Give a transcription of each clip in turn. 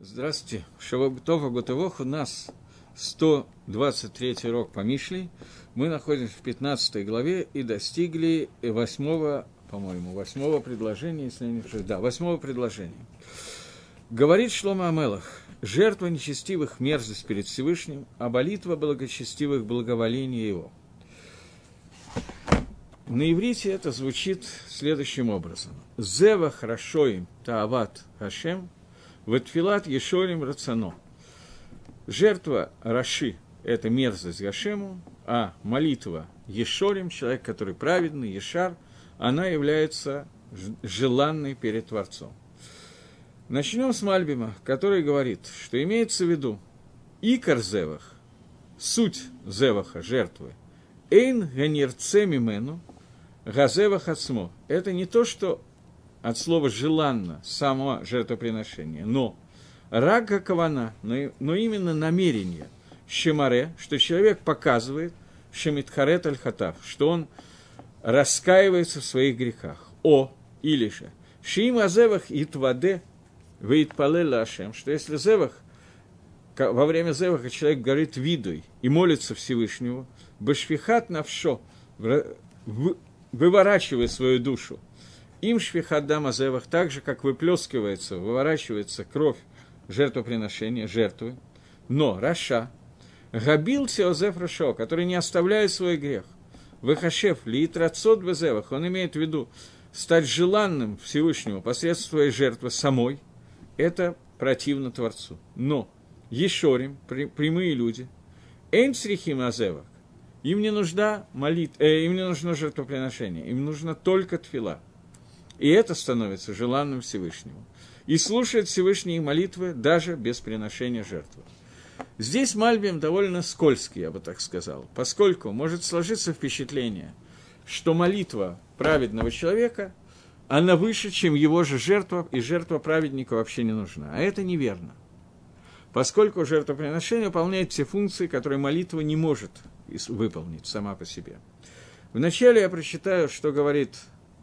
Здравствуйте. Шавабутова Гутовох. У нас 123 урок по Мишлей. Мы находимся в 15 главе и достигли восьмого, по-моему, восьмого предложения, если я не ошибаюсь. Да, восьмого предложения. Говорит Шлома Амелах, жертва нечестивых – мерзость перед Всевышним, а молитва благочестивых – благоволение его. На иврите это звучит следующим образом. Зева хорошо им таават Хашем – Ветфилат Ешорим Рацано. Жертва Раши – это мерзость Гашему, а молитва Ешорим, человек, который праведный, Ешар, она является желанной перед Творцом. Начнем с Мальбима, который говорит, что имеется в виду Икар Зевах, суть Зеваха, жертвы, Эйн Ганирце Мимену, Газевах Ацмо. Это не то, что от слова «желанно» само жертвоприношение, но рага кавана, но, но именно намерение, шемаре, что человек показывает, шемитхарет аль-хатав, что он раскаивается в своих грехах. О, или же, шиим азевах итваде вейтпале ашем, что если зевах, во время зеваха человек говорит видуй и молится Всевышнему, башфихат навшо, выворачивая свою душу, им швихаддам азевах, так же, как выплескивается, выворачивается кровь жертвоприношения, жертвы. Но Раша, Габил Теозеф Рашо, который не оставляет свой грех, Выхашев, Литрацот Безевах, он имеет в виду стать желанным Всевышнему посредством своей жертвы самой, это противно Творцу. Но Ешорим, прямые люди, Эйнцрихим Азевах, им не нужна молит, э, им не нужно жертвоприношение, им нужно только тфила – и это становится желанным Всевышнему. И слушает Всевышние молитвы даже без приношения жертвы. Здесь Мальбим довольно скользкий, я бы так сказал, поскольку может сложиться впечатление, что молитва праведного человека, она выше, чем его же жертва, и жертва праведника вообще не нужна. А это неверно. Поскольку жертвоприношение выполняет все функции, которые молитва не может выполнить сама по себе. Вначале я прочитаю, что говорит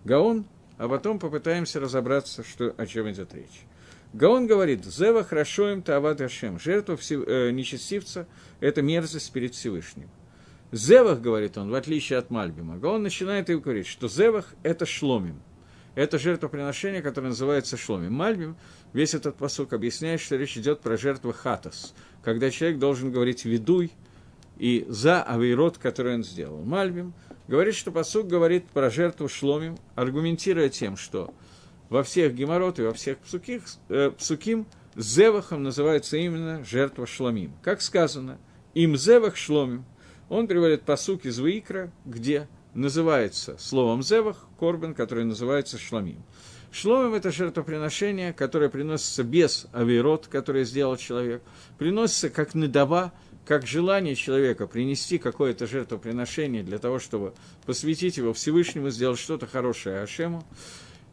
Гаон, а потом попытаемся разобраться, что, о чем идет речь. Гаон говорит, «Зева хорошо им тават Ашем». Жертва все, э, нечестивца – это мерзость перед Всевышним. Зевах, говорит он, в отличие от Мальбима, Гаон начинает и говорить, что Зевах – это шломим. Это жертвоприношение, которое называется шломим. Мальбим, весь этот посук объясняет, что речь идет про жертву хатас, когда человек должен говорить «ведуй» и «за авейрот», который он сделал. Мальбим – говорит, что посук говорит про жертву шломим, аргументируя тем, что во всех геморрот и во всех псуких, э, псуким зевахом называется именно жертва шломим. Как сказано, им зевах шломим. Он приводит посук из Ваикра, где называется словом зевах корбан, который называется шломим. Шломим – это жертвоприношение, которое приносится без авирот, который сделал человек, приносится как недава, как желание человека принести какое-то жертвоприношение для того, чтобы посвятить его Всевышнему, сделать что-то хорошее Ашему.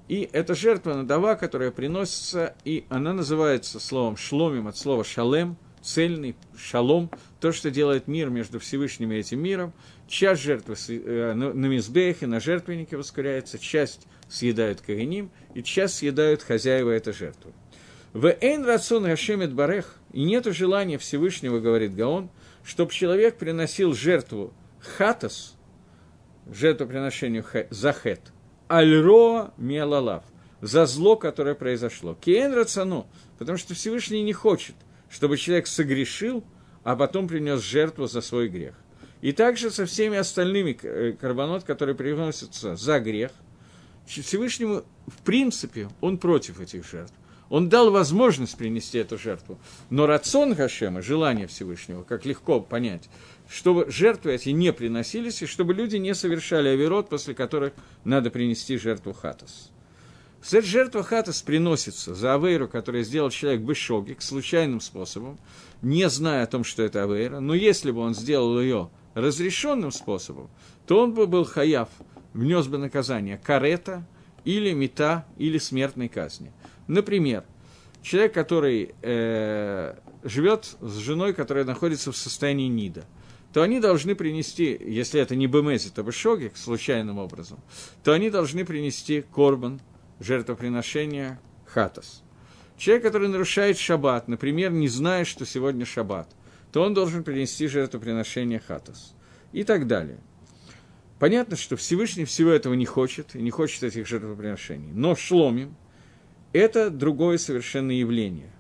И это жертва надава, которая приносится, и она называется словом шломим от слова шалем, цельный, шалом, то, что делает мир между Всевышним и этим миром. Часть жертвы э, на мизбехе, на жертвеннике воскуряется, часть съедают кореним, и часть съедают хозяева этой жертвы. В эйн рацун Гашемет Барех, и нет желания Всевышнего, говорит Гаон, чтобы человек приносил жертву хатас, жертвоприношению за хет, альроа миалалав, за зло, которое произошло. Кейн рацану, потому что Всевышний не хочет, чтобы человек согрешил, а потом принес жертву за свой грех. И также со всеми остальными э, карбонот, которые приносятся за грех, Всевышнему, в принципе, он против этих жертв. Он дал возможность принести эту жертву. Но рацион Гашема, желание Всевышнего, как легко понять, чтобы жертвы эти не приносились, и чтобы люди не совершали авирот, после которых надо принести жертву хатас. Эта жертва хатас приносится за авейру, которую сделал человек Ишоге, случайным способом, не зная о том, что это авейра, но если бы он сделал ее разрешенным способом, то он бы был хаяв, внес бы наказание карета или мета или смертной казни. Например, человек, который э, живет с женой, которая находится в состоянии нида, то они должны принести, если это не бемези, то бешогик, случайным образом, то они должны принести корбан, жертвоприношение хатас. Человек, который нарушает шаббат, например, не зная, что сегодня шаббат, то он должен принести жертвоприношение хатас. И так далее. Понятно, что Всевышний всего этого не хочет, и не хочет этих жертвоприношений. Но шломим – это другое совершенно явление.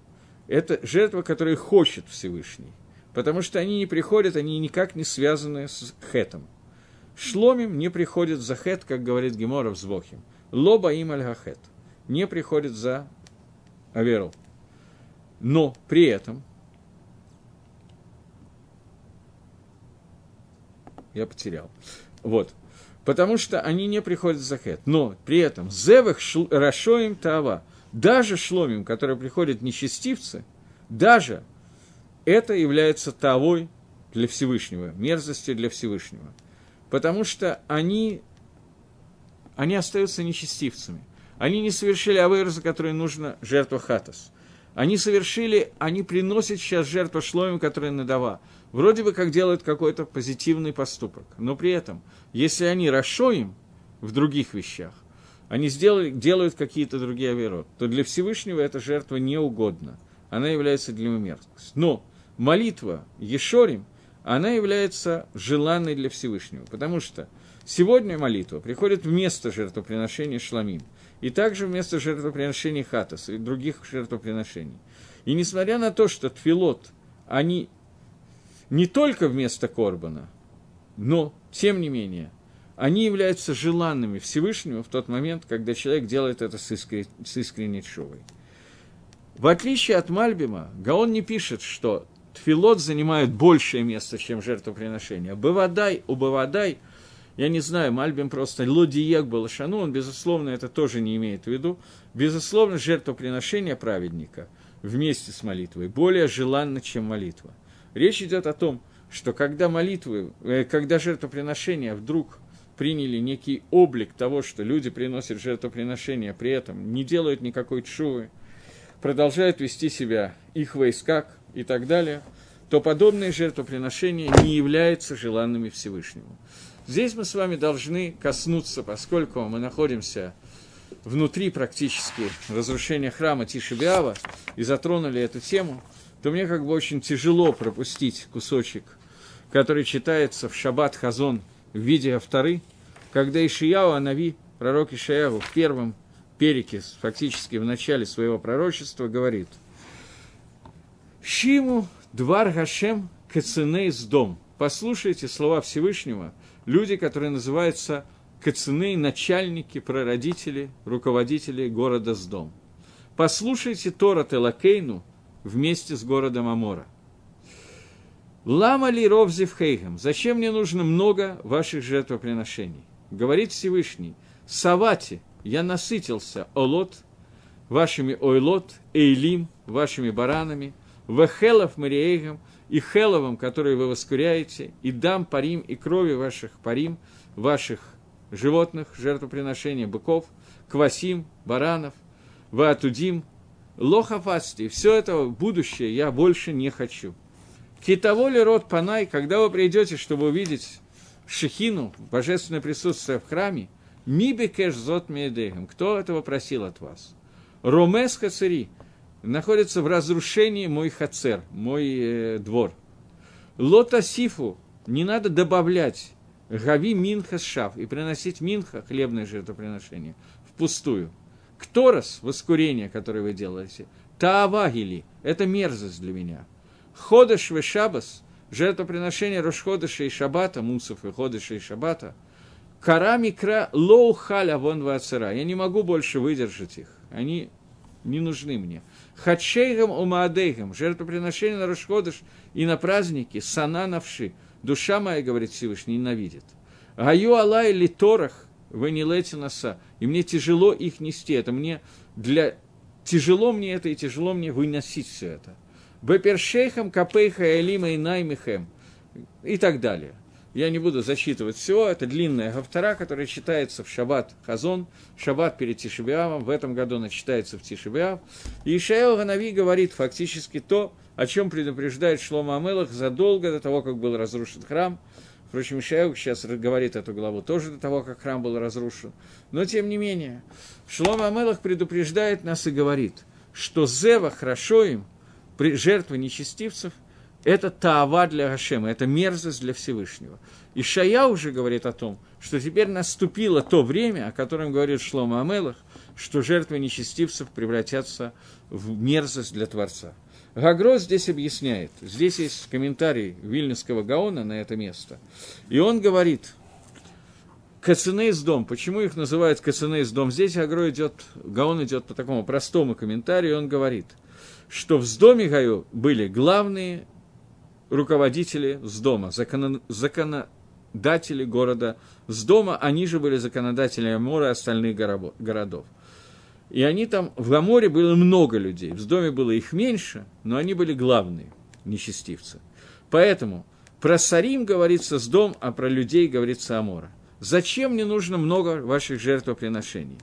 Это жертва, которую хочет Всевышний. Потому что они не приходят, они никак не связаны с хетом. Шломим не приходит за хет, как говорит Геморов с Бохим. Лоба им аль Не приходит за Аверл. Но при этом я потерял. Вот. Потому что они не приходят за хет. Но при этом зевах шл, рашоим тава, даже шломим, которые приходят нечестивцы, даже это является тавой для Всевышнего, мерзостью для Всевышнего. Потому что они, они остаются нечестивцами. Они не совершили авейру, за которой нужно жертва хатас. Они совершили, они приносят сейчас жертву шлоим, которая надава. Вроде бы как делают какой-то позитивный поступок. Но при этом, если они расшоим в других вещах, они сделали, делают какие-то другие аверот, то для Всевышнего эта жертва не угодна. Она является для него мерзкостью. Но молитва Ешорим, она является желанной для Всевышнего. Потому что сегодня молитва приходит вместо жертвоприношения шламим – и также вместо жертвоприношений хатас и других жертвоприношений. И несмотря на то, что тфилот, они не только вместо Корбана, но, тем не менее, они являются желанными Всевышнему в тот момент, когда человек делает это с, искрен... с искренней шувой. В отличие от Мальбима, Гаон не пишет, что тфилот занимает большее место, чем жертвоприношение. Бывадай, убывадай – я не знаю, Мальбим просто лодиек был шану, он, безусловно, это тоже не имеет в виду. Безусловно, жертвоприношение праведника вместе с молитвой более желанно, чем молитва. Речь идет о том, что когда молитвы, э, когда жертвоприношения вдруг приняли некий облик того, что люди приносят жертвоприношения, при этом не делают никакой чувы, продолжают вести себя их войсках и так далее, то подобные жертвоприношения не являются желанными Всевышнему. Здесь мы с вами должны коснуться, поскольку мы находимся внутри практически разрушения храма Тишебиава и затронули эту тему, то мне как бы очень тяжело пропустить кусочек, который читается в Шаббат Хазон в виде авторы, когда Ишияу Анави, пророк Ишаяу, в первом перике, фактически в начале своего пророчества, говорит «Шиму двар Гашем кациней с дом». Послушайте слова Всевышнего – люди, которые называются кацины, начальники, прародители, руководители города Сдом. Послушайте Тора Телакейну вместе с городом Амора. Лама ли ровзив хейгам? Зачем мне нужно много ваших жертвоприношений? Говорит Всевышний, Савати, я насытился олот, вашими ойлот, эйлим, вашими баранами, вехелов мариейгам, и хеловым, которые вы воскуряете, и дам парим и крови ваших парим, ваших животных, жертвоприношения быков, квасим, баранов, ваатудим, лохафасти, все это будущее я больше не хочу. Китоволи род панай, когда вы придете, чтобы увидеть шехину, божественное присутствие в храме, миби кэш зот медейхем, кто этого просил от вас? Ромес хацери, находится в разрушении мой хацер, мой э, двор. Лота сифу, не надо добавлять гави минха шав и приносить минха, хлебное жертвоприношение, впустую. Кторос, воскурение, которое вы делаете, таавагили, это мерзость для меня. Ходыш в шабас, жертвоприношение Рошходыша и Шабата, Мусов и Ходыша и Шабата, קרא מקרא לא אוכל און ועצרה. Я не могу больше выдержать их. Они не нужны мне. חדשיכם ומועדיכם, жертвоприношение на Рош-ходеш и на праздники, שנאה נפשי, душа моя, говорит Всевышний, ненавидит. היו עלי לטרח, נלאיתי נשא, и мне тяжело их нести, это мне для... Тяжело мне это, и тяжело мне выносить все это. ובפרשכם כפיכם, אעלים עיני מכם, и так далее. Я не буду зачитывать всего, это длинная гавтара, которая читается в Шаббат Хазон, Шаббат перед Тишебиавом, в этом году она читается в Тишебиав. И Ишаэл Ганави говорит фактически то, о чем предупреждает Шлома Амелах задолго до того, как был разрушен храм. Впрочем, Ишаэл сейчас говорит эту главу тоже до того, как храм был разрушен. Но, тем не менее, Шлома Амелах предупреждает нас и говорит, что Зева хорошо им, при жертве нечестивцев, это таава для Гашема, это мерзость для Всевышнего. И Шая уже говорит о том, что теперь наступило то время, о котором говорит Шлома Амелах, что жертвы нечестивцев превратятся в мерзость для Творца. Гагро здесь объясняет, здесь есть комментарий Вильнюсского Гаона на это место, и он говорит, Кацинейс дом. Почему их называют Кацинейс дом? Здесь Агро идет, Гаон идет по такому простому комментарию, он говорит, что в доме Гаю были главные руководители с дома, закон, законодатели города с дома, они же были законодатели Амора и остальных городов. И они там, в Аморе было много людей, в доме было их меньше, но они были главные нечестивцы. Поэтому про Сарим говорится с дом, а про людей говорится Амора. Зачем мне нужно много ваших жертвоприношений?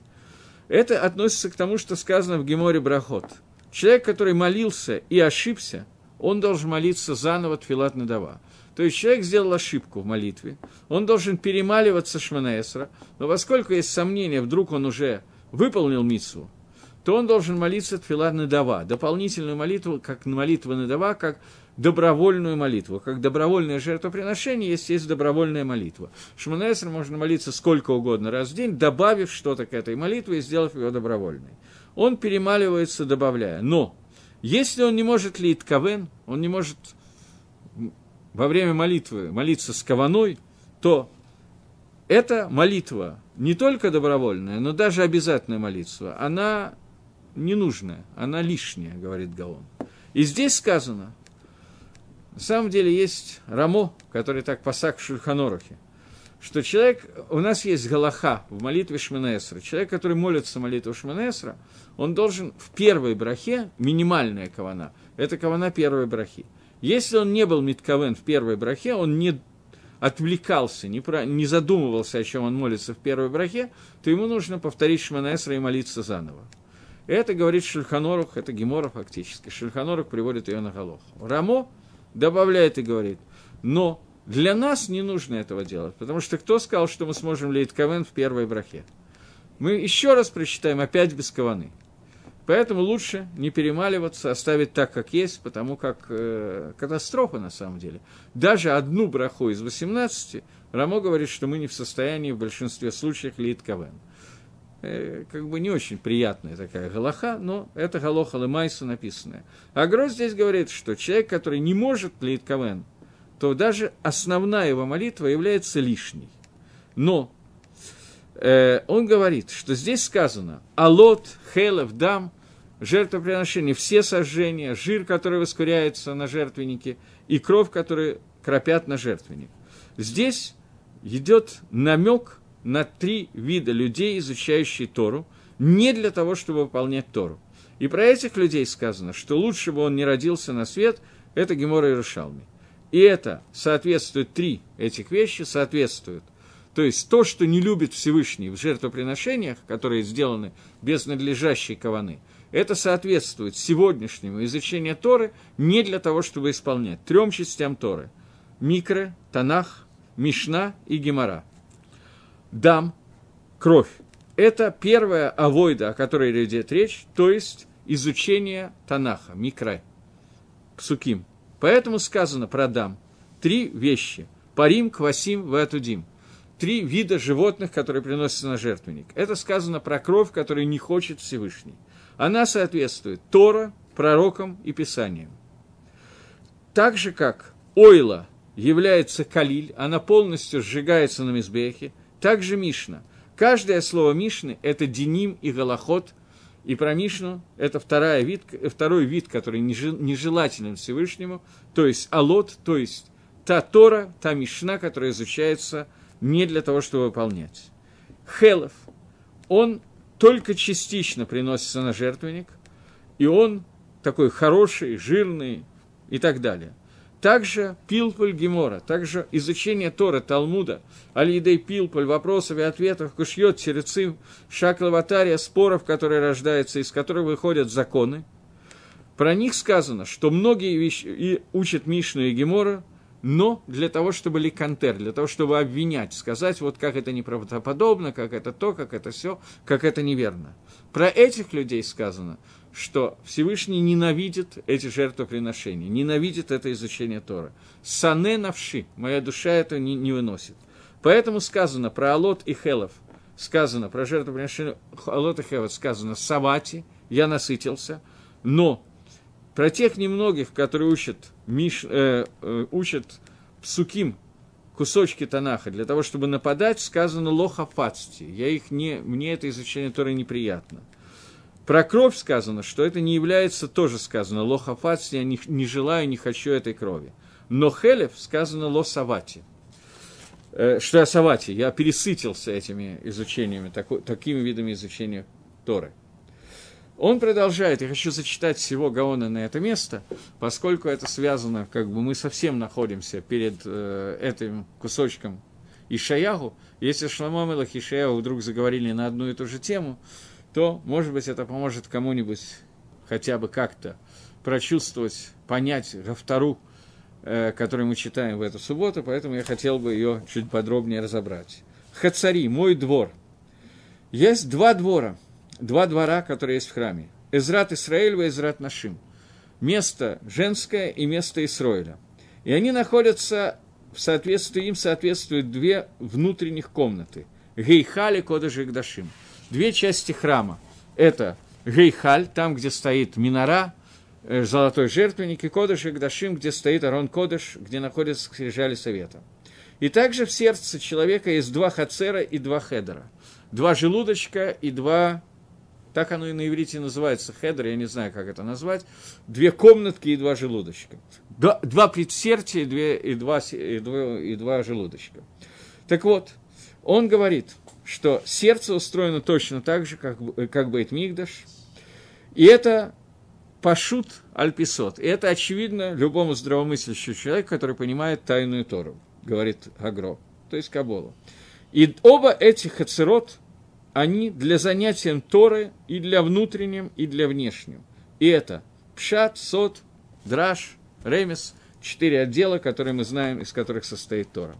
Это относится к тому, что сказано в Геморе Брахот. Человек, который молился и ошибся, он должен молиться заново Тфилат Надава. То есть человек сделал ошибку в молитве, он должен перемаливаться Шманаэсра, но поскольку есть сомнение, вдруг он уже выполнил митсу, то он должен молиться Тфилат Надава, дополнительную молитву, как молитва Надава, как добровольную молитву. Как добровольное жертвоприношение есть, есть добровольная молитва. Шманесер можно молиться сколько угодно раз в день, добавив что-то к этой молитве и сделав ее добровольной. Он перемаливается, добавляя. Но если он не может лить кавен, он не может во время молитвы молиться с каваной, то эта молитва не только добровольная, но даже обязательная молитва, она ненужная, она лишняя, говорит Гаон. И здесь сказано, на самом деле есть Рамо, который так посак в Шульханорухе, что человек, у нас есть Галаха в молитве Шманесра. Человек, который молится молитву Шманесра, он должен в первой брахе, минимальная кавана, это кавана первой брахи. Если он не был митковен в первой брахе, он не отвлекался, не, про, не задумывался, о чем он молится в первой брахе, то ему нужно повторить Шманесра и молиться заново. Это говорит Шульханорух, это Гемора фактически. Шульханорух приводит ее на Галоху. Рамо добавляет и говорит, но для нас не нужно этого делать, потому что кто сказал, что мы сможем леять кавен в первой брахе? Мы еще раз прочитаем опять без каваны. Поэтому лучше не перемаливаться, оставить так, как есть, потому как э, катастрофа на самом деле. Даже одну браху из 18 Рамо говорит, что мы не в состоянии в большинстве случаев лить кавен. Э, как бы не очень приятная такая галаха, но это галоха лемайса написанная. А Гроз здесь говорит, что человек, который не может лить кавен, то даже основная его молитва является лишней. Но э, он говорит, что здесь сказано «Алот, хелев, дам», жертвоприношение, все сожжения, жир, который воскуряется на жертвеннике, и кровь, которую кропят на жертвенник. Здесь идет намек на три вида людей, изучающих Тору, не для того, чтобы выполнять Тору. И про этих людей сказано, что лучше бы он не родился на свет, это Гемора и Рушалми. И это соответствует, три этих вещи соответствуют. То есть то, что не любит Всевышний в жертвоприношениях, которые сделаны без надлежащей каваны, это соответствует сегодняшнему изучению Торы не для того, чтобы исполнять трем частям Торы. Микро, Танах, Мишна и Гемора дам, кровь. Это первая авойда, о которой идет речь, то есть изучение Танаха, Микра, Псуким. Поэтому сказано про дам три вещи. Парим, Квасим, Ватудим. Три вида животных, которые приносятся на жертвенник. Это сказано про кровь, которую не хочет Всевышний. Она соответствует Тора, пророкам и Писаниям. Так же, как ойла является калиль, она полностью сжигается на мизбехе, также Мишна. Каждое слово Мишны – это деним и голоход, и про Мишну – это второй вид, второй вид, который нежелателен Всевышнему, то есть алот, то есть та Тора, та Мишна, которая изучается не для того, чтобы выполнять. Хелов, он только частично приносится на жертвенник, и он такой хороший, жирный и так далее. Также Пилпуль Гемора, также изучение Тора, Талмуда, Алидей Пилпуль, вопросов и ответов, Кушьет, Терецим, Шаклаватария, споров, которые рождаются, из которых выходят законы. Про них сказано, что многие вещи и учат Мишну и Гемора, но для того, чтобы ликантер, для того, чтобы обвинять, сказать, вот как это неправдоподобно, как это то, как это все, как это неверно. Про этих людей сказано, что Всевышний ненавидит эти жертвоприношения, ненавидит это изучение Тора. Сане навши, моя душа это не, не выносит. Поэтому сказано про Алот и Хелов, сказано про жертвоприношение Алот и Хелов, сказано Савати, я насытился, но про тех немногих, которые учат, Миш, э, э, учат псуким, кусочки Танаха, для того, чтобы нападать, сказано лохафацти. Я их не, мне это изучение Торы неприятно. Про кровь сказано, что это не является, тоже сказано, лохафацти, я не, не желаю, не хочу этой крови. Но хелев сказано лосавати. Э, что я савати, я пересытился этими изучениями, тако, такими видами изучения Торы. Он продолжает, я хочу зачитать всего Гаона на это место, поскольку это связано, как бы мы совсем находимся перед э, этим кусочком Ишаягу. Если Шламо Мелах и Ишаягу вдруг заговорили на одну и ту же тему, то, может быть, это поможет кому-нибудь хотя бы как-то прочувствовать, понять Гафтару, э, который мы читаем в эту субботу, поэтому я хотел бы ее чуть подробнее разобрать. Хацари, мой двор. Есть два двора – два двора, которые есть в храме. Эзрат Исраэль и Эзрат Нашим. Место женское и место Исроиля. И они находятся в соответствии, им соответствуют две внутренних комнаты. Гейхали Кода Жигдашим. Две части храма. Это היכל, там, где стоит Менора, э, золотой жертвенник, и קודש הקודשים, где стоит ארון קודש, где находятся скрижали завета. И также в сердце человека есть два חצר а и два חדר а. Два желудочка и два так оно и на иврите называется, חדר, я не знаю, как это назвать. Две комнатки и два желудочка. Два, два предсердия и, две, и, два, и, два, и два желудочка. Так вот, он говорит, что сердце устроено точно так же, как, как Бейт Мигдаш. И это пашут альписот. И это очевидно любому здравомыслящему человеку, который понимает тайную Тору, говорит Агро, то есть Кабола. И оба этих хацерот, они для занятия Торы и для внутренним, и для внешним. И это Пшат, Сот, Драш, Ремес, четыре отдела, которые мы знаем, из которых состоит Тора.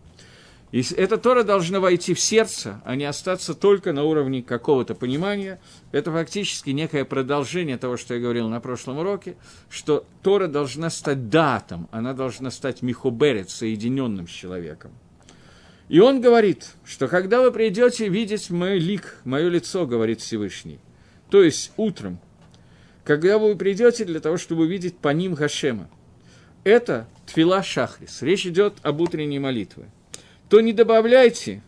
И эта Тора должна войти в сердце, а не остаться только на уровне какого-то понимания. Это фактически некое продолжение того, что я говорил на прошлом уроке, что Тора должна стать датом, она должна стать михуберет, соединенным с человеком. И он говорит, что когда вы придете видеть мой лик, мое лицо, говорит Всевышний, то есть утром, когда вы придете для того, чтобы увидеть по ним Гашема, это Твила Шахрис, речь идет об утренней молитве, то не добавляйте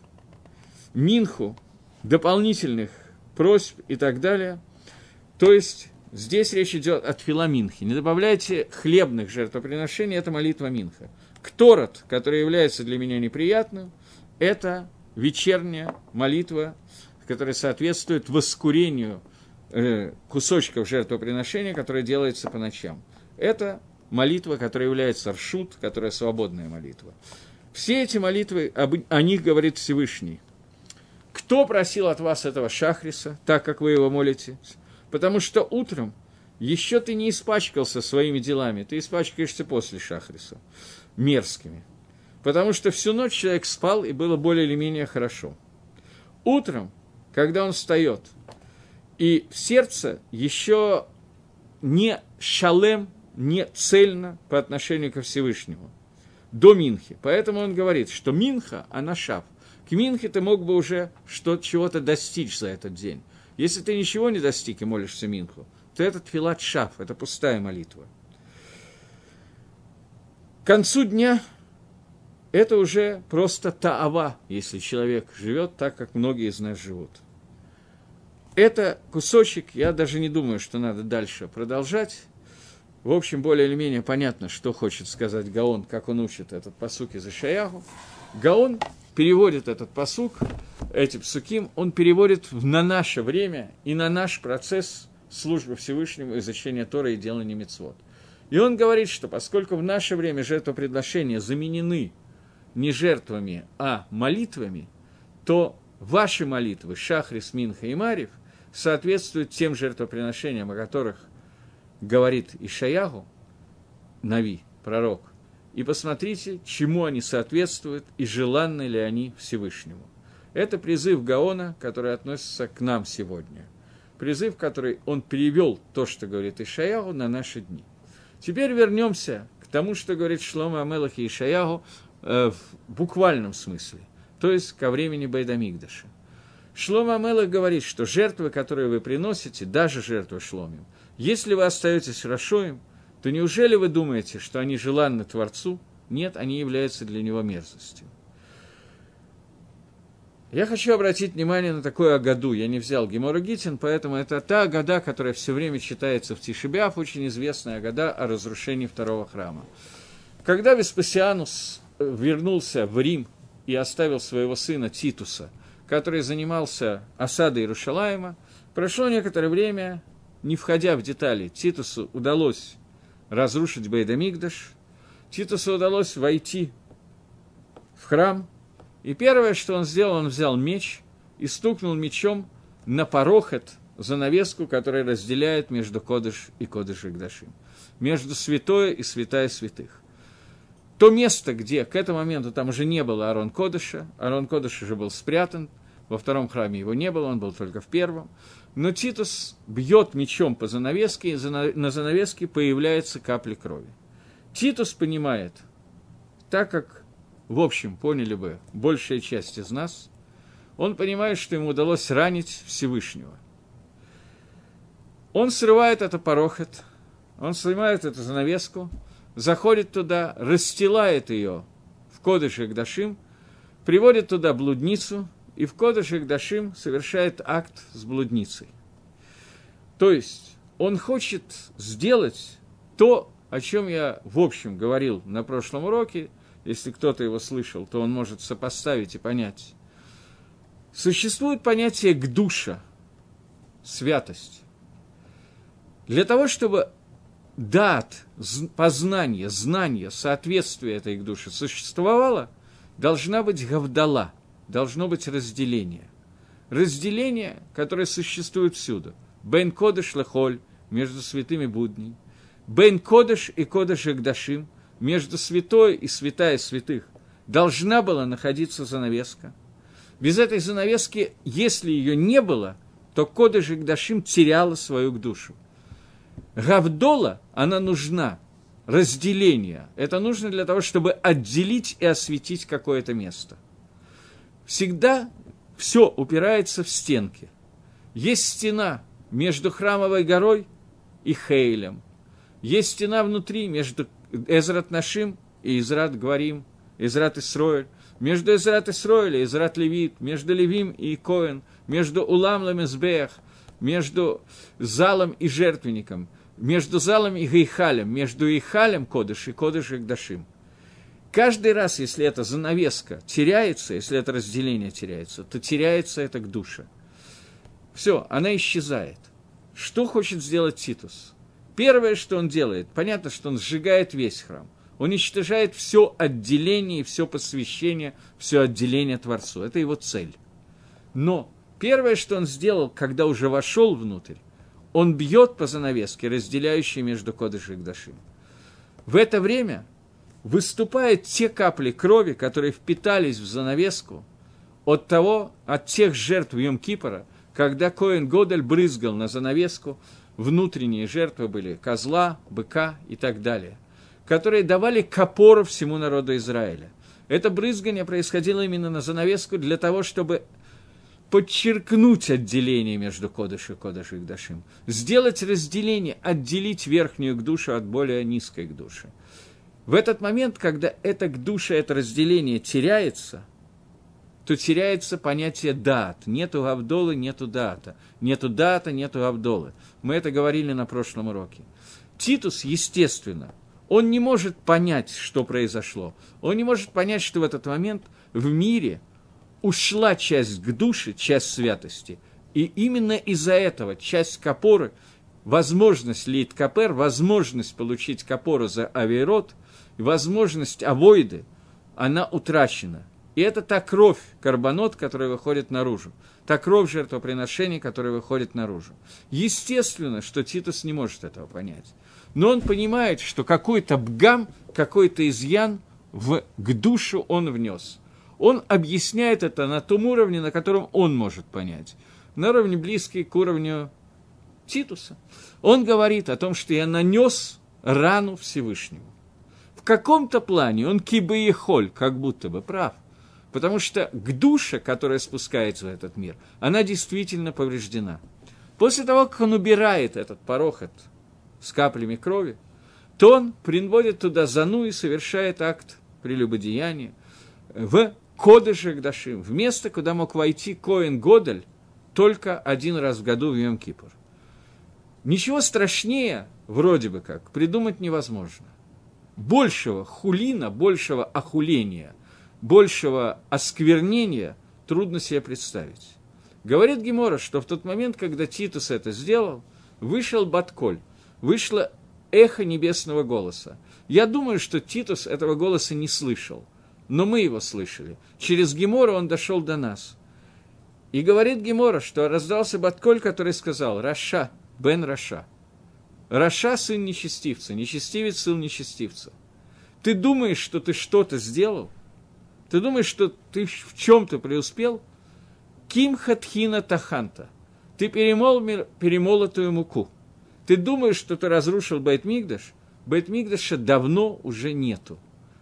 Минху дополнительных просьб и так далее, то есть здесь речь идет о Твила Минхи, не добавляйте хлебных жертвоприношений, это молитва Минха. Кторот, который является для меня неприятным – это вечерняя молитва, которая соответствует воскурению э, кусочков жертвоприношения, которое делается по ночам. Это молитва, которая является ршут, которая свободная молитва. Все эти молитвы, о них говорит Всевышний. Кто просил от вас этого шахриса, так как вы его молите? Потому что утром еще ты не испачкался своими делами, ты испачкаешься после шахриса, мерзкими потому что всю ночь человек спал, и было более или менее хорошо. Утром, когда он встает, и сердце еще не шалем, не цельно по отношению ко Всевышнему, до Минхи. Поэтому он говорит, что Минха, она шав. К Минхе ты мог бы уже что чего-то достичь за этот день. Если ты ничего не достиг и молишься Минху, то этот филат шав, это пустая молитва. К концу дня это уже просто таава, если человек живет так, как многие из нас живут. Это кусочек, я даже не думаю, что надо дальше продолжать. В общем, более или менее понятно, что хочет сказать Гаон, как он учит этот посук из Ишаягу. Гаон переводит этот посук, эти псуким, он переводит на наше время и на наш процесс службы Всевышнему, изучения Тора и делания мецвод. И он говорит, что поскольку в наше время жертвоприношения заменены не жертвами, а молитвами, то ваши молитвы, Шахрис, Минха и Марив, соответствуют тем жертвоприношениям, о которых говорит Ишаягу, Нави, пророк. И посмотрите, чему они соответствуют и желанны ли они Всевышнему. Это призыв Гаона, который относится к нам сегодня. призыв, который он перевел то, что говорит Ишаяху, на наши дни. Теперь вернемся к тому, что говорит Шлома Амелах и Ишаяху э, в буквальном смысле, то есть ко времени Байдамигдаша. Шлома Амелах говорит, что жертвы, которые вы приносите, даже жертвы Шломим, если вы остаетесь Рашоем, то неужели вы думаете, что они желанны Творцу? Нет, они являются для него мерзостью. Я хочу обратить внимание на такую Агаду. Я не взял Гемора Гитин, поэтому это та Агада, которая все время читается в Тишибяв, очень известная Агада о разрушении второго храма. Когда Веспасианус вернулся в Рим и оставил своего сына Титуса, который занимался осадой Иерушалаема, прошло некоторое время, не входя в детали, Титусу удалось разрушить Бейдамигдаш, Титусу удалось войти в храм – и первое, что он сделал, он взял меч и стукнул мечом на порохот, занавеску, которая разделяет между Кодыш и Кодыш Игдашим, между святое и святая святых. То место, где к этому моменту там уже не было Арон Кодыша, Арон Кодыш уже был спрятан, во втором храме его не было, он был только в первом. Но Титус бьет мечом по занавеске, и на занавеске появляются капли крови. Титус понимает, так как в общем, поняли бы большая часть из нас, он понимает, что ему удалось ранить Всевышнего. Он срывает это порохот, он снимает эту занавеску, заходит туда, расстилает ее в Кодыш Дашим, приводит туда блудницу, и в Кодыш Дашим совершает акт с блудницей. То есть он хочет сделать то, о чем я в общем говорил на прошлом уроке – если кто-то его слышал, то он может сопоставить и понять. Существует понятие к душа, святость. Для того, чтобы дат, познание, знание, соответствие этой к душе существовало, должна быть гавдала, должно быть разделение. Разделение, которое существует всюду. Бен Кодыш Лехоль, между святыми будней. Бен Кодыш и Кодыш Игдашим – между святой и святая святых должна была находиться занавеска. Без этой занавески, если ее не было, то Кодыш Гдашим теряла свою душу. Гавдола, она нужна, разделение. Это нужно для того, чтобы отделить и осветить какое-то место. Всегда все упирается в стенки. Есть стена между храмовой горой и Хейлем. Есть стена внутри между Эзрат Нашим и Израт Гварим, Израт Исроэль, между Израт Исроэль и Израт Левит, между Левим и Коэн, между Улам Ламезбех, между залом и жертвенником, между залом и Гейхалем, между Гейхалем Кодыш и Кодыш и. Каждый раз, если эта занавеска теряется, если это разделение теряется, то теряется это к душе. Все, она исчезает. Что хочет сделать Титус? Первое, что он делает, понятно, что он сжигает весь храм. Уничтожает все отделение, все посвящение, все отделение Творцу. Это его цель. Но первое, что он сделал, когда уже вошел внутрь, он бьет по занавеске, разделяющей между Кодыш и Гдашим. В это время выступают те капли крови, которые впитались в занавеску от того, от тех жертв Йом-Кипора, когда Коэн Годель брызгал на занавеску, внутренние жертвы были козла, быка и так далее, которые давали копору всему народу Израиля. Это брызгание происходило именно на занавеску для того, чтобы подчеркнуть отделение между Кодыш и Кодыш и Гдашим, сделать разделение, отделить верхнюю к душе от более низкой к душе. В этот момент, когда это к душе, это разделение теряется – то теряется понятие дат. Нету Авдолы, нету дата. Нету дата, нету Авдолы. Мы это говорили на прошлом уроке. Титус, естественно, он не может понять, что произошло. Он не может понять, что в этот момент в мире ушла часть к душе, часть святости. И именно из-за этого часть капоры, возможность лит капер, возможность получить капору за авиарот, возможность авоиды, она утрачена – и это та кровь, карбонот, которая выходит наружу. Та кровь жертвоприношений, которая выходит наружу. Естественно, что Титус не может этого понять. Но он понимает, что какой-то бгам, какой-то изъян в, к душу он внес. Он объясняет это на том уровне, на котором он может понять. На уровне близкий к уровню Титуса. Он говорит о том, что я нанес рану Всевышнему. В каком-то плане он кибаехоль, как будто бы прав. Потому что к душе, которая спускается в этот мир, она действительно повреждена. После того, как он убирает этот порохот с каплями крови, то он приводит туда зану и совершает акт прелюбодеяния в Кодыше Гдашим, в место, куда мог войти Коэн Годель только один раз в году в йом -Кипур. Ничего страшнее, вроде бы как, придумать невозможно. Большего хулина, большего охуления, большего осквернения трудно себе представить. Говорит Гемора, что в тот момент, когда Титус это сделал, вышел Батколь, вышло эхо небесного голоса. Я думаю, что Титус этого голоса не слышал, но мы его слышали. Через Гемара он дошел до нас. И говорит Гемара, что раздался בת קול, который сказал «רשע בן רשע». רשע – сын нечестивца, нечестивец – сын нечестивца. Ты думаешь, что ты что-то сделал? Ты думаешь, что ты в чем-то преуспел? קמחא טחינא טחנת. Ты перемол перемолотую муку. Ты думаешь, что ты разрушил Байтмигдаш? Байтмигдаша давно уже нету.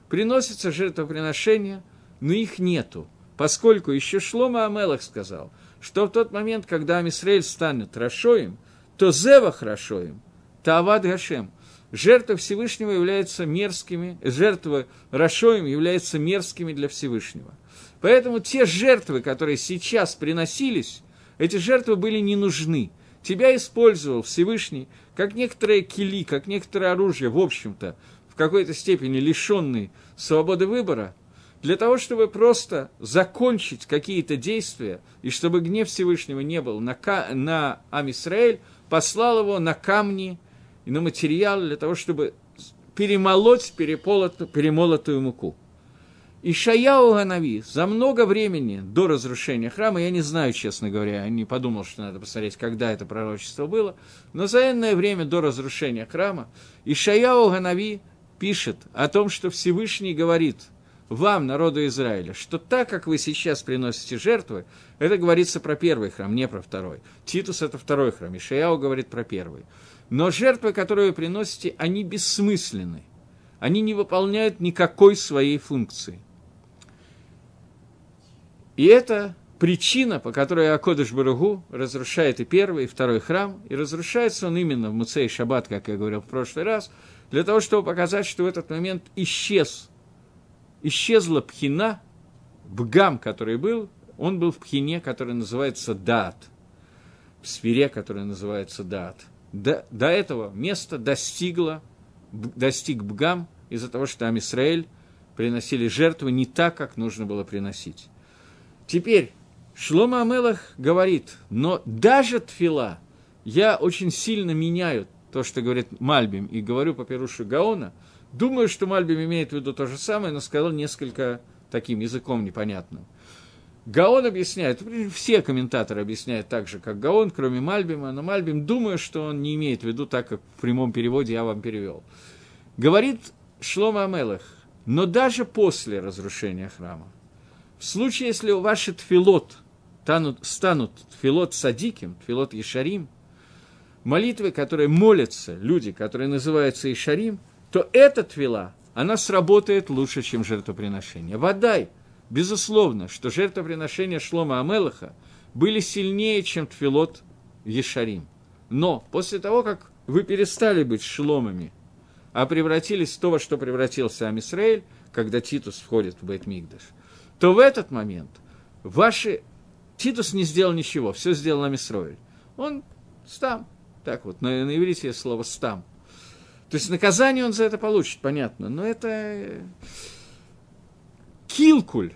Приносится жертвоприношение, но их нету, поскольку еще Шлома Амелах сказал, что в тот момент, когда Амисраэль станет Рашоем, то Зева Рашоем, Тавад Гашем, жертва Всевышнего является мерзкими, жертва Рашоем является мерзкими для Всевышнего. Поэтому те жертвы, которые сейчас приносились, эти жертвы были не нужны. Тебя использовал Всевышний, как некоторые кили, как некоторое оружие, в общем-то, в какой-то степени лишенный свободы выбора, для того, чтобы просто закончить какие-то действия, и чтобы гнев Всевышнего не был на, на Амисраэль, послал его на камни и на материал для того, чтобы перемолоть перемолотую муку. И Шаяу Ганави за много времени до разрушения храма, я не знаю, честно говоря, я не подумал, что надо посмотреть, когда это пророчество было, но за энное время до разрушения храма Ишаяу Ганави пишет о том, что Всевышний говорит вам, народу Израиля, что так, как вы сейчас приносите жертвы, это говорится про первый храм, не про второй. Титус – это второй храм, Ишаяу говорит про первый. Но жертвы, которые вы приносите, они бессмысленны. Они не выполняют никакой своей функции – и это причина, по которой Акодыш Баругу разрушает и первый, и второй храм, и разрушается он именно в Муцей Шаббат, как я говорил в прошлый раз, для того, чтобы показать, что в этот момент исчез, исчезла пхина, бгам, который был, он был в пхине, который называется дат, в сфере, который называется дат. До, до этого место достигло, достиг бгам из-за того, что Амисраэль приносили жертвы не так, как нужно было приносить. Теперь Шлома Амелах говорит, но даже тфила, я очень сильно меняю то, что говорит Мальбим, и говорю по Перушу Гаона, думаю, что Мальбим имеет в виду то же самое, но сказал несколько таким языком непонятным. Гаон объясняет, все комментаторы объясняют так же, как Гаон, кроме Мальбима, но Мальбим, думаю, что он не имеет в виду так, как в прямом переводе я вам перевел. Говорит Шлома Амелах, но даже после разрушения храма, в случае, если ваши тфилот станут, станут тфилот садиким, тфилот ешарим, молитвы, которые молятся люди, которые называются ишарим, то эта твила, она сработает лучше, чем жертвоприношение. Водай, безусловно, что жертвоприношения Шлома Амелаха были сильнее, чем тфилот Ешарим. Но после того, как вы перестали быть шломами, а превратились в то, во что превратился Амисраэль, когда Титус входит в Бейтмигдаш – то в этот момент ваши... Титус не сделал ничего, все сделал Амисроэль. Он стам. Так вот, на, на иврите есть слово стам. То есть наказание он за это получит, понятно. Но это э, килкуль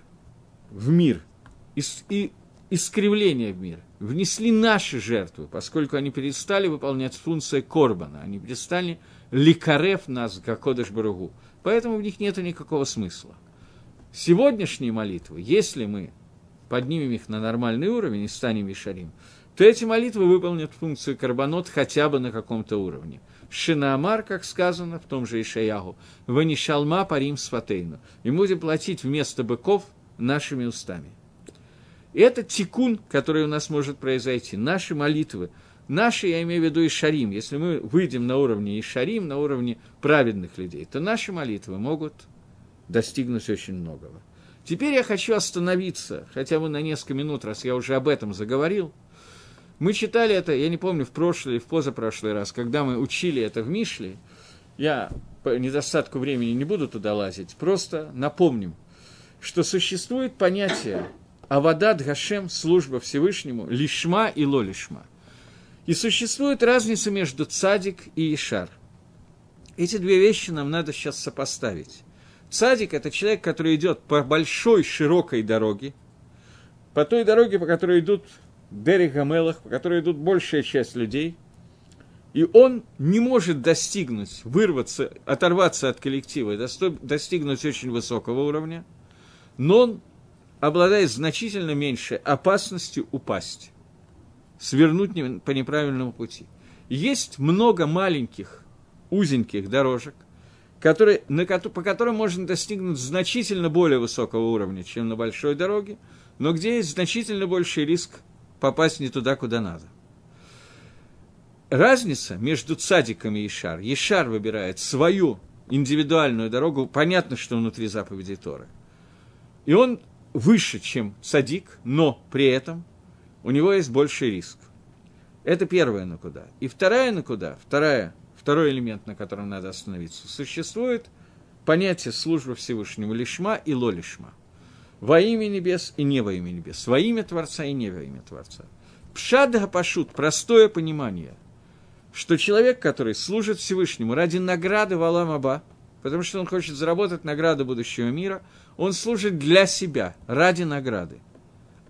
в мир и искривление в мир. Внесли наши жертвы, поскольку они перестали выполнять функцию Корбана. Они перестали ликарев нас, как Кодыш Баругу. Поэтому в них нет никакого смысла сегодняшние молитвы, если мы поднимем их на нормальный уровень и станем Вишарим, то эти молитвы выполнят функцию карбонот хотя бы на каком-то уровне. Шинаамар, как сказано в том же Ишаягу, «Ванишалма парим сватейну». И будем платить вместо быков нашими устами. И это тикун, который у нас может произойти. Наши молитвы наши, я имею в виду Ишарим, если мы выйдем на уровне Ишарим, на уровне праведных людей, то наши молитвы могут достигнуть очень многого. Теперь я хочу остановиться, хотя бы на несколько минут, раз я уже об этом заговорил. Мы читали это, я не помню, в прошлый или в позапрошлый раз, когда мы учили это в Мишле. Я по недостатку времени не буду туда лазить, просто напомним, что существует понятие Авадат Гашем, служба Всевышнему, лишма и лолишма. И существует разница между цадик и ишар. Эти две вещи нам надо сейчас сопоставить. Цадик – это человек, который идет по большой, широкой дороге, по той дороге, по которой идут Дерри Гамелах, по которой идут большая часть людей, и он не может достигнуть, вырваться, оторваться от коллектива, достигнуть очень высокого уровня, но он обладает значительно меньшей опасностью упасть, свернуть по неправильному пути. Есть много маленьких, узеньких дорожек, которые, на, по которым можно достигнуть значительно более высокого уровня, чем на большой дороге, но где есть значительно больший риск попасть не туда, куда надо. Разница между цадиками и Ишар. Ишар выбирает свою индивидуальную дорогу, понятно, что внутри заповедей Торы. И он выше, чем садик, но при этом у него есть больший риск. Это первая накуда. И вторая накуда, вторая второй элемент, на котором надо остановиться, существует понятие службы Всевышнему лишма и лолишма. Во имя небес и не во имя небес. Во имя Творца и не во имя Творца. Пшадга пашут, простое понимание, что человек, который служит Всевышнему ради награды Валамаба, потому что он хочет заработать награду будущего мира, он служит для себя, ради награды,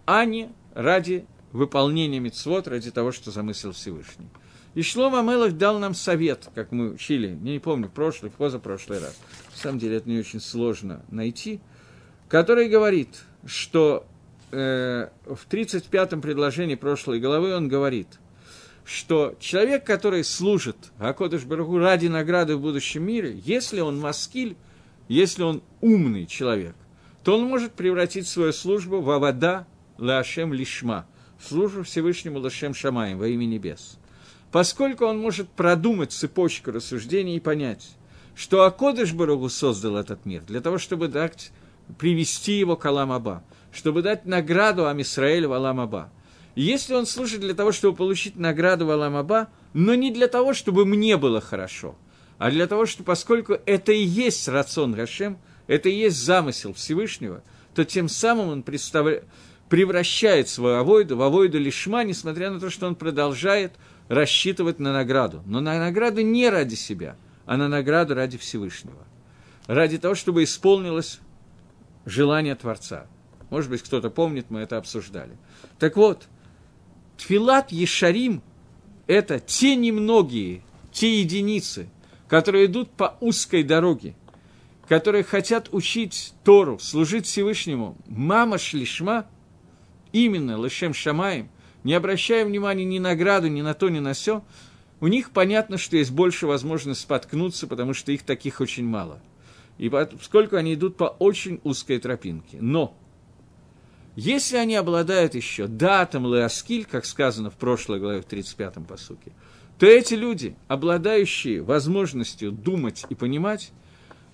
а не ради выполнения мецвод, ради того, что замыслил Всевышний. И Шлома Мелах дал нам совет, как мы учили, не помню, прошлый, позапрошлый раз. На самом деле это не очень сложно найти, который говорит, что э, в 35-м предложении прошлой головы он говорит, что человек, который служит Акодыш Барагу ради награды в будущем мире, если он маскиль, если он умный человек, то он может превратить свою службу в Авада Лашем Лишма, службу Всевышнему Лашем Шамаем во имя небес поскольку он может продумать цепочку рассуждений и понять, что Акодыш Барагу создал этот мир для того, чтобы дать, привести его к Аламаба, чтобы дать награду Амисраэлю в Аламаба. Если он служит для того, чтобы получить награду в Аламаба, но не для того, чтобы мне было хорошо, а для того, что поскольку это и есть рацион Гашем, это и есть замысел Всевышнего, то тем самым он представляет превращает свою авойду в авойду лишма, несмотря на то, что он продолжает рассчитывать на награду. Но на награду не ради себя, а на награду ради Всевышнего. Ради того, чтобы исполнилось желание Творца. Может быть, кто-то помнит, мы это обсуждали. Так вот, Тфилат Ешарим – это те немногие, те единицы, которые идут по узкой дороге, которые хотят учить Тору, служить Всевышнему, мама шлишма, именно Лешем Шамаем, не обращая внимания ни на граду, ни на то, ни на все, у них понятно, что есть больше возможность споткнуться, потому что их таких очень мало. И поскольку они идут по очень узкой тропинке. Но, если они обладают еще датом леоскиль, как сказано в прошлой главе, в 35-м посуке, то эти люди, обладающие возможностью думать и понимать,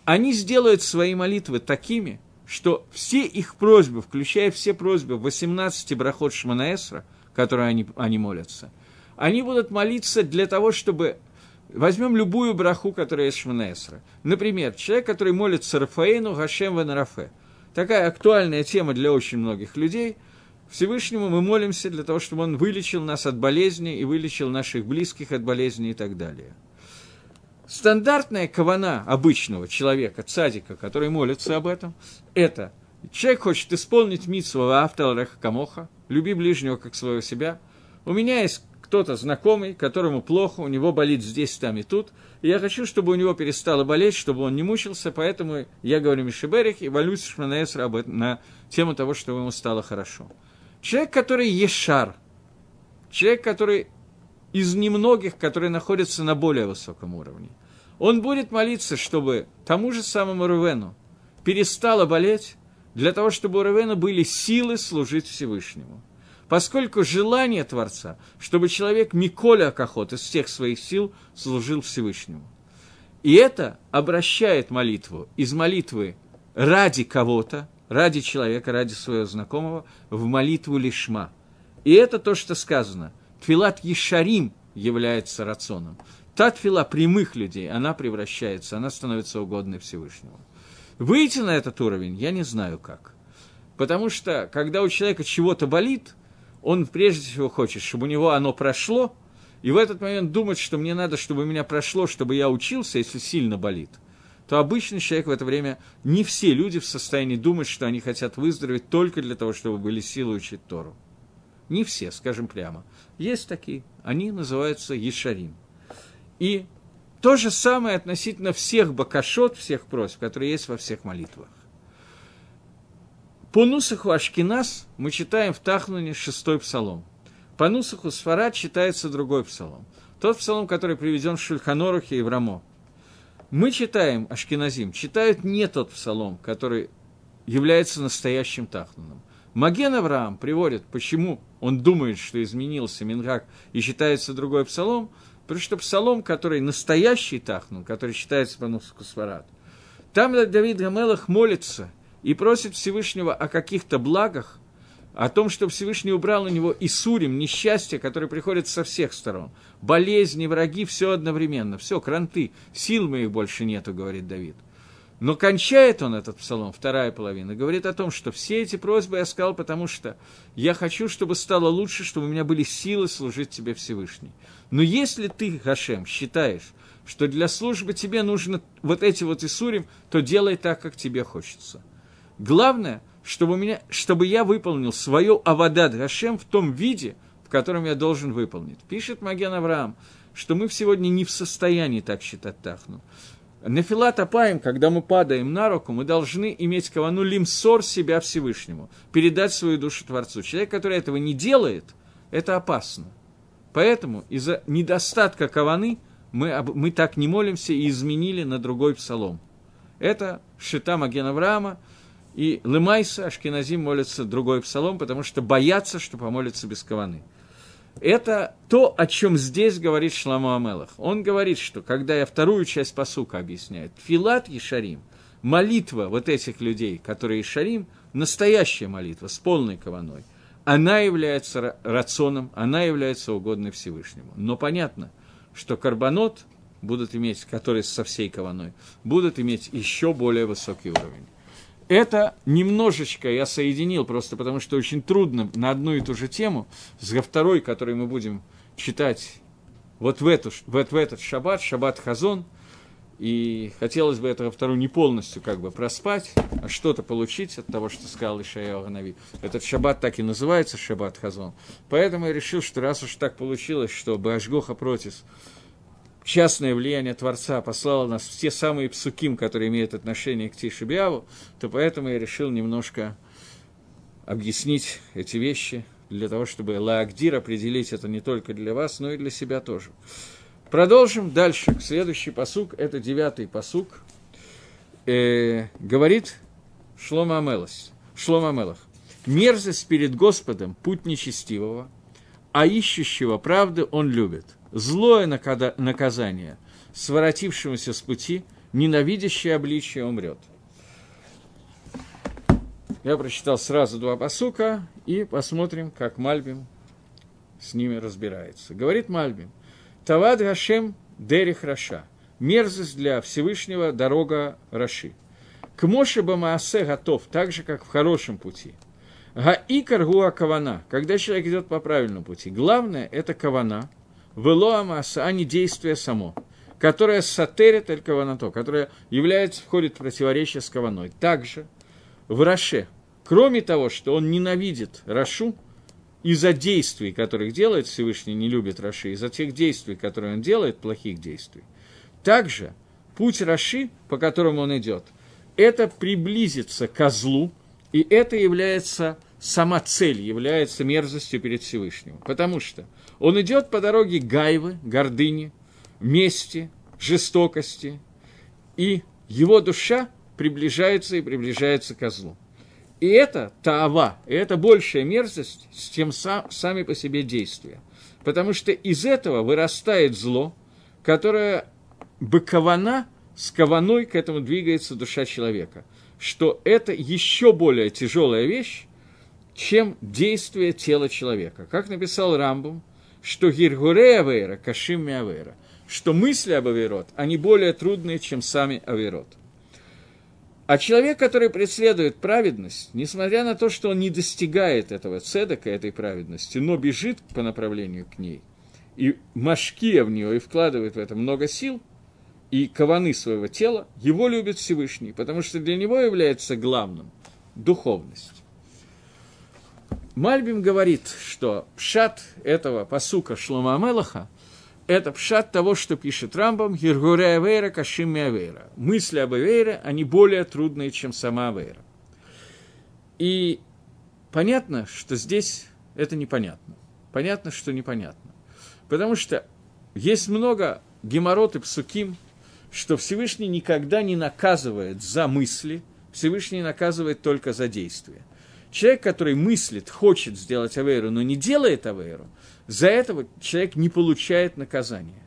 они сделают свои молитвы такими, что все их просьбы, включая все просьбы 18 брахот Шманаэсра – которые они, они молятся, они будут молиться для того, чтобы... Возьмем любую браху, которая есть Шманесра. Например, человек, который молится Рафаэну Гашем Венарафе. Такая актуальная тема для очень многих людей. Всевышнему мы молимся для того, чтобы он вылечил нас от болезни и вылечил наших близких от болезни и так далее. Стандартная кавана обычного человека, цадика, который молится об этом, это человек хочет исполнить митсву автора камоха, люби ближнего как своего себя. У меня есть кто-то знакомый, которому плохо, у него болит здесь, там и тут, я хочу, чтобы у него перестало болеть, чтобы он не мучился, поэтому я говорю Мишеберих и молюсь Шманаэсра на тему того, чтобы ему стало хорошо. Человек, который ешар, человек, который из немногих, которые находятся на более высоком уровне, он будет молиться, чтобы тому же самому Рувену перестало болеть, для того, чтобы у Равена были силы служить Всевышнему. Поскольку желание Творца, чтобы человек Миколя Кахот из всех своих сил служил Всевышнему. И это обращает молитву из молитвы ради кого-то, ради человека, ради своего знакомого, в молитву лишма. И это то, что сказано. Твилат Ешарим является рационом. Та твила прямых людей, она превращается, она становится угодной Всевышнему. Выйти на этот уровень я не знаю как. Потому что, когда у человека чего-то болит, он прежде всего хочет, чтобы у него оно прошло, и в этот момент думать, что мне надо, чтобы у меня прошло, чтобы я учился, если сильно болит, то обычный человек в это время, не все люди в состоянии думать, что они хотят выздороветь только для того, чтобы были силы учить Тору. Не все, скажем прямо. Есть такие. Они называются Ешарим. И то же самое относительно всех бакашот, всех просьб, которые есть во всех молитвах. По Нусаху Ашкинас мы читаем в Тахнуне шестой псалом. По Нусаху Сфарад читается другой псалом. Тот псалом, который приведен в Шульханорухе и в Рамо. Мы читаем, Ашкиназим, читают не тот псалом, который является настоящим Тахнуном. Маген Авраам приводит, почему он думает, что изменился Мингак и считается другой псалом, потому что псалом, который настоящий Тахнун, который считается по Нусаху Сфарад, там Давид Гамелах молится и просит Всевышнего о каких-то благах, о том, что Всевышний убрал у него и сурим, несчастье, которое приходит со всех сторон. Болезни, враги, все одновременно, все, кранты, сил моих больше нету, говорит Давид. Но кончает он этот псалом, вторая половина, говорит о том, что все эти просьбы я сказал, потому что я хочу, чтобы стало лучше, чтобы у меня были силы служить тебе Всевышний. Но если ты, Хашем, считаешь, что для службы тебе нужно вот эти вот Исурим, то делай так, как тебе хочется. Главное, чтобы, меня, чтобы я выполнил свою Авадад Гашем в том виде, в котором я должен выполнить. Пишет Маген Авраам, что мы сегодня не в состоянии так считать Тахну. Нефилат Апаем, когда мы падаем на руку, мы должны иметь кавану лимсор себя Всевышнему, передать свою душу Творцу. Человек, который этого не делает, это опасно. Поэтому из-за недостатка каваны мы, мы так не молимся и изменили на другой псалом. Это Шита Маген Авраама, и Лымайса, Ашкиназим молятся другой псалом, потому что боятся, что помолятся без каваны. Это то, о чем здесь говорит Шламу Амелах. Он говорит, что когда я вторую часть посука объясняю, Филат Ешарим, молитва вот этих людей, которые Ешарим, настоящая молитва с полной каваной, она является рационом, она является угодной Всевышнему. Но понятно, что карбонот будут иметь, которые со всей каваной, будут иметь еще более высокий уровень. Это немножечко я соединил, просто потому что очень трудно на одну и ту же тему, с второй, которую мы будем читать вот в, эту, в, в этот шаббат, шаббат Хазон, и хотелось бы этого вторую не полностью как бы проспать, а что-то получить от того, что сказал Ишаял Нави. Этот шаббат так и называется, шаббат Хазон. Поэтому я решил, что раз уж так получилось, что Башгоха Протис – частное влияние Творца послало нас в те самые псуким, которые имеют отношение к Тишибиаву, то поэтому я решил немножко объяснить эти вещи для того, чтобы Лаагдир определить это не только для вас, но и для себя тоже. Продолжим дальше. Следующий посук, это девятый посук, э, говорит Шлома Амелос, Шлома Амелах. Мерзость перед Господом – путь нечестивого, а ищущего правды он любит – злое наказание, своротившемуся с пути, ненавидящее обличие умрет. Я прочитал сразу два посука и посмотрим, как Мальбим с ними разбирается. Говорит Мальбим, Тавад Гашем Дерих Раша, мерзость для Всевышнего дорога Раши. К Моше Бамаасе готов, так же, как в хорошем пути. Гаикар Гуа Кавана, когда человек идет по правильному пути. Главное – это Кавана – велоамаса, а не действие само, которое сатерит эль каванато, которое является, входит в противоречие с каваной. Также в Раше, кроме того, что он ненавидит Рашу, из-за действий, которых делает Всевышний, не любит Раши, из-за тех действий, которые он делает, плохих действий. Также путь Раши, по которому он идет, это приблизиться к злу, и это является сама цель, является мерзостью перед Всевышним. Потому что он идет по дороге гайвы, гордыни, мести, жестокости, и его душа приближается и приближается к злу. И это таава, и это большая мерзость, чем сам, сами по себе действия. Потому что из этого вырастает зло, которое быкована с кованой к этому двигается душа человека. Что это еще более тяжелая вещь, чем действие тела человека. Как написал Рамбум, что гиргуре авейра, кашим авейра, что мысли об авейрот, они более трудные, чем сами авейрот. А человек, который преследует праведность, несмотря на то, что он не достигает этого цедока, этой праведности, но бежит по направлению к ней, и машкия в нее, и вкладывает в это много сил, и каваны своего тела, его любит Всевышний, потому что для него является главным духовность. Мальбим говорит, что пшат этого посука Шлома Амелаха – это пшат того, что пишет Рамбам «Гиргуре Авейра Кашим Авейра». Мысли об Авейре, они более трудные, чем сама Авейра. И понятно, что здесь это непонятно. Понятно, что непонятно. Потому что есть много геморрот и псуким, что Всевышний никогда не наказывает за мысли, Всевышний наказывает только за действия. Человек, который мыслит, хочет сделать авейру, но не делает авейру, за этого человек не получает наказания.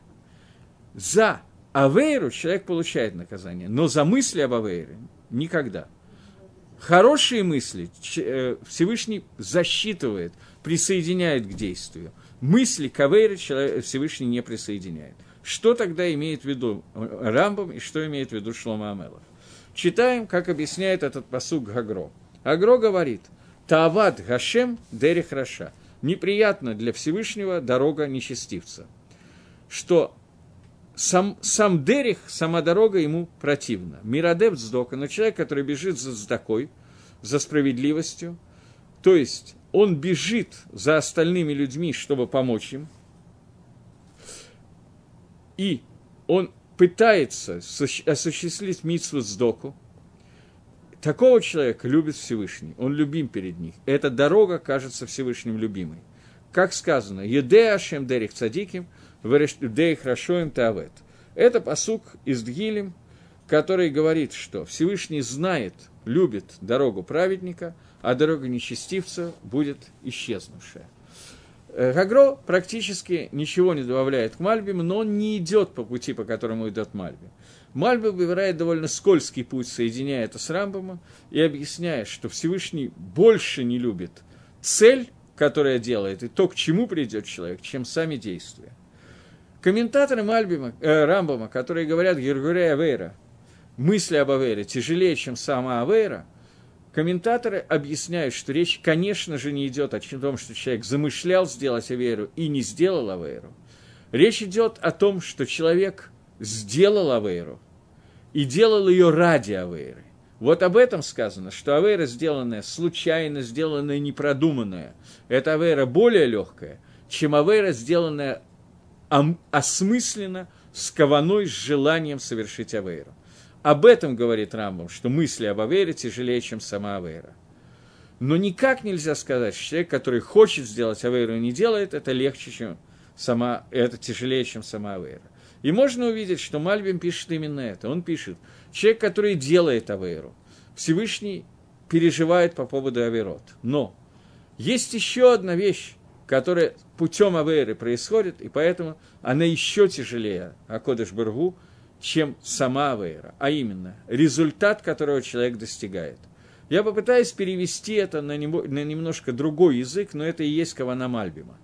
За авейру человек получает наказание, но за мысли об авейре никогда. Хорошие мысли э, Всевышний засчитывает, присоединяет к действию. Мысли к авейре Всевышний не присоединяет. Что тогда имеет в виду Рамбам и что имеет в виду Шлома Амелов? Читаем, как объясняет этот посуг Гагро. Агро говорит, Таават Гашем Дерих Раша. Неприятно для Всевышнего дорога нечестивца. Что сам, сам Дерих, сама дорога ему противна. Мирадев Здока, но человек, который бежит за Здакой, за справедливостью, то есть он бежит за остальными людьми, чтобы помочь им, и он пытается осуществить митсву Сдоку, Такого человека любит Всевышний, он любим перед них. Эта дорога кажется Всевышним любимой. Как сказано, «Еде Ашем дерих цадиким, верештудеих рашоем тавет». Это посук из Дгилем, который говорит, что Всевышний знает, любит дорогу праведника, а дорога нечестивца будет исчезнувшая. Гагро практически ничего не добавляет к Мальбиму, но он не идет по пути, по которому идет Мальбим. Мальба выбирает довольно скользкий путь, соединяя это с Рамбомом и объясняет, что Всевышний больше не любит цель, которая делает, и то, к чему придет человек, чем сами действия. Комментаторы Мальбима, э, Рамбома, которые говорят Гергуре Авейра, мысли об Авейре тяжелее, чем сама Авейра, комментаторы объясняют, что речь, конечно же, не идет о том, что человек замышлял сделать Авейру и не сделал Авейру. Речь идет о том, что человек сделал Авейру, и делал ее ради Авейры. Вот об этом сказано, что Авейра, сделанная случайно, сделанная непродуманная, это Авейра более легкая, чем Авейра, сделанная осмысленно, с кованой, с желанием совершить Авейру. Об этом говорит Рамбам, что мысли об Авейре тяжелее, чем сама Авейра. Но никак нельзя сказать, что человек, который хочет сделать Авейру и не делает, это легче, чем сама, это тяжелее, чем сама Авейра. И можно увидеть, что Мальбим пишет именно это. Он пишет, человек, который делает Авейру, Всевышний переживает по поводу Аверот. Но есть еще одна вещь, которая путем Авейры происходит, и поэтому она еще тяжелее Акодыш Баргу, чем сама Авейра, а именно результат, которого человек достигает. Я попытаюсь перевести это на, немножко другой язык, но это и есть Кавана Мальбима.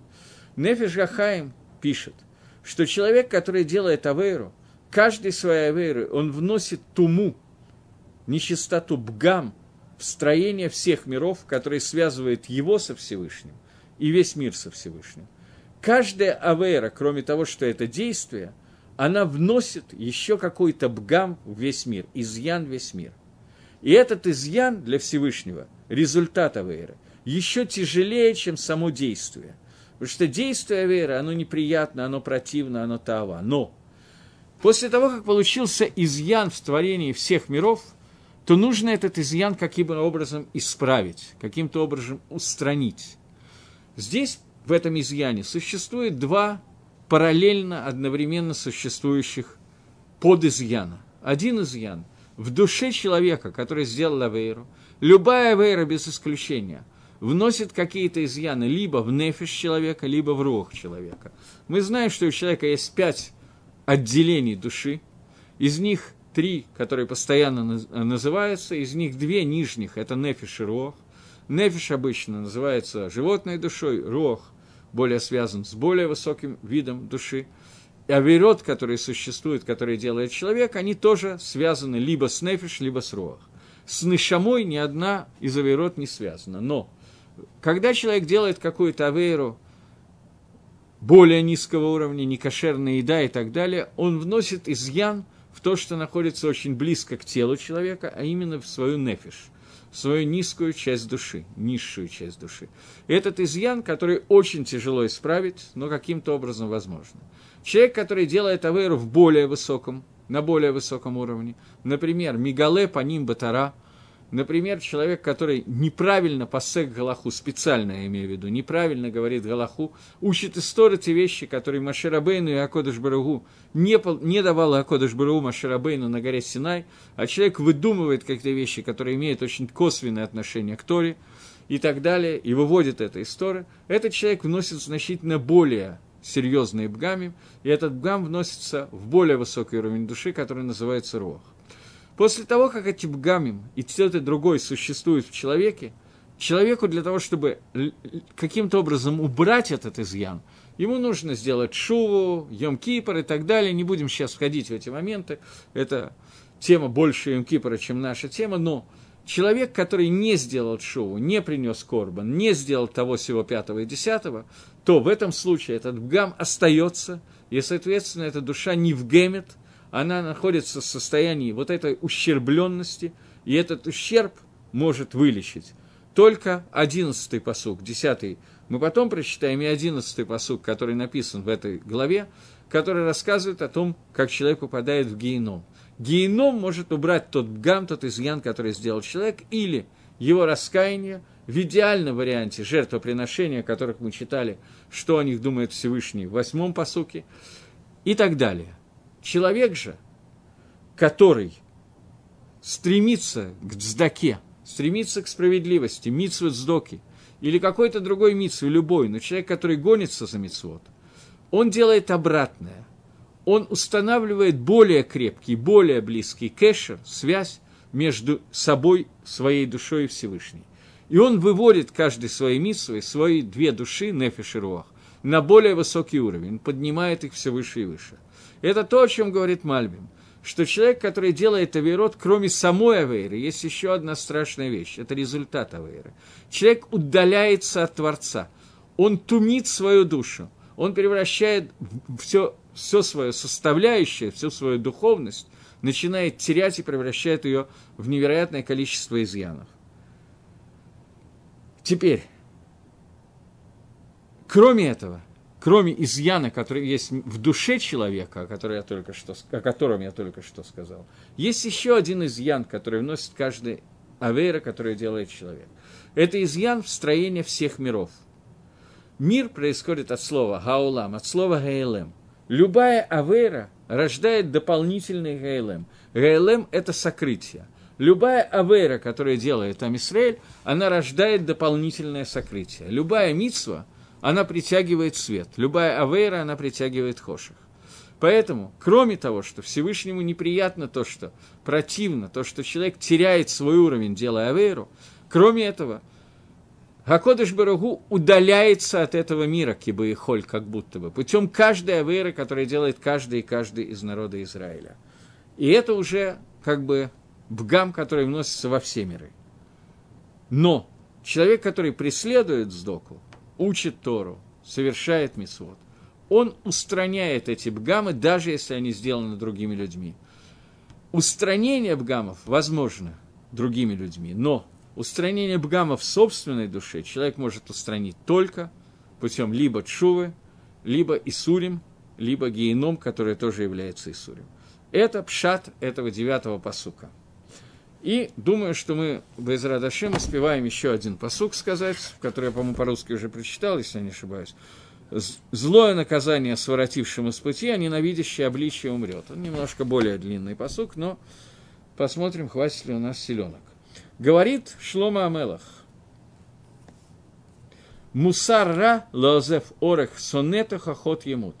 Нефиш Гахаим пишет – что человек, который делает авейру, каждый своей авейры, он вносит туму, нечистоту, бгам, в строение всех миров, которые связывают его со Всевышним и весь мир со Всевышним. Каждая авейра, кроме того, что это действие, она вносит еще какой-то бгам в весь мир, изъян весь мир. И этот изъян для Всевышнего, результат авейры, еще тяжелее, чем само действие. Потому что действие веры, оно неприятно, оно противно, оно тава. Но после того, как получился изъян в творении всех миров, то нужно этот изъян каким-то образом исправить, каким-то образом устранить. Здесь, в этом изъяне, существует два параллельно, одновременно существующих подизъяна. Один изъян в душе человека, который сделал авейру, любая авейра без исключения вносит какие-то изъяны либо в нефиш человека, либо в рух человека. Мы знаем, что у человека есть пять отделений души, из них три, которые постоянно называются, из них две нижних – это нефиш и рух. Нефиш обычно называется животной душой, рух более связан с более высоким видом души – и авейрот, которые существуют, которые делает человек, они тоже связаны либо с нефиш, либо с руах. С нишамой ни одна из авейрот не связана. Но когда человек делает какую-то авейру более низкого уровня, некошерная еда и так далее, он вносит изъян в то, что находится очень близко к телу человека, а именно в свою нефиш, в свою низкую часть души, низшую часть души. Этот изъян, который очень тяжело исправить, но каким-то образом возможно. Человек, который делает аверу в более высоком, на более высоком уровне, например, Мигале по ним Батара, например, человек, который неправильно посек Галаху, специально я имею в виду, неправильно говорит Галаху, учит истории те вещи, которые Маширабейну и Акодыш Барагу не, не давал Акодыш Барагу Маширабейну на горе Синай, а человек выдумывает какие-то вещи, которые имеют очень косвенное отношение к Торе и так далее, и выводит это из Торы, этот человек вносит значительно более серьезные бгами, и этот бгам вносится в более высокий уровень души, который называется рох. После того, как эти бгамим и тот и другой существуют в человеке, человеку для того, чтобы каким-то образом убрать этот изъян, ему нужно сделать шуву, йом-кипр и так далее. Не будем сейчас входить в эти моменты. Это тема больше йом-кипра, чем наша тема, но человек, который не сделал шоу, не принес корбан, не сделал того всего пятого и десятого, то в этом случае этот бгам остается, и, соответственно, эта душа не вгемет, она находится в состоянии вот этой ущербленности, и этот ущерб может вылечить. Только одиннадцатый посук, десятый, мы потом прочитаем и одиннадцатый посук, который написан в этой главе, который рассказывает о том, как человек попадает в геном. Геном может убрать тот бгам, тот изъян, который сделал человек, или его раскаяние, в идеальном варианте жертвоприношения, которых мы читали, что о них думает Всевышний в восьмом посуке, и так далее. Человек же, который стремится к дздаке, стремится к справедливости, митсвы дздоки, или какой-то другой митсвы, любой, но человек, который гонится за митсвот, он делает обратное. Он устанавливает более крепкий, более близкий кэшер, связь между собой, своей душой и Всевышней. И он выводит каждый своей митсвой, свои две души, нефиш и руах, на более высокий уровень, поднимает их все выше и выше. Это то, о чем говорит Мальбим, что человек, который делает авейрот, кроме самой авейры, есть еще одна страшная вещь, это результат авейры. Человек удаляется от Творца, он тумит свою душу, он превращает все, все свое составляющее, всю свою духовность, начинает терять и превращает ее в невероятное количество изъянов. Теперь, кроме этого, кроме изъяна, который есть в душе человека, о, котором я только что, о котором я только что сказал, есть еще один изъян, который вносит каждый авейра, который делает человек. Это изъян в строении всех миров. Мир происходит от слова гаулам, от слова гаэлем. Любая авейра рождает дополнительный гаэлем. Гаэлем – это сокрытие – Любая авера, которая делает Амисраэль, она рождает дополнительное сокрытие. Любая митсва, она притягивает свет. Любая авера, она притягивает хоших. Поэтому, кроме того, что Всевышнему неприятно то, что противно, то, что человек теряет свой уровень, делая аверу, кроме этого, Гакодыш Барагу удаляется от этого мира, киба и холь, как будто бы, путем каждой аверы, которую делает каждый и каждый из народа Израиля. И это уже как бы бгам, который вносится во все миры. Но человек, который преследует сдоку, учит Тору, совершает мисвод, он устраняет эти бгамы, даже если они сделаны другими людьми. Устранение бгамов возможно другими людьми, но устранение бгамов в собственной душе человек может устранить только путем либо чувы, либо Исурим, либо геном, который тоже является Исурим. Это пшат этого девятого посука – и думаю, что мы без Радашем успеваем еще один посук сказать, который я, по-моему, по-русски уже прочитал, если я не ошибаюсь. «Злое наказание своротившему с пути, а ненавидящее обличие умрет». Он немножко более длинный посук, но посмотрим, хватит ли у нас селенок. Говорит Шлома Амелах. Мусар лазев орех сонета хохот емут.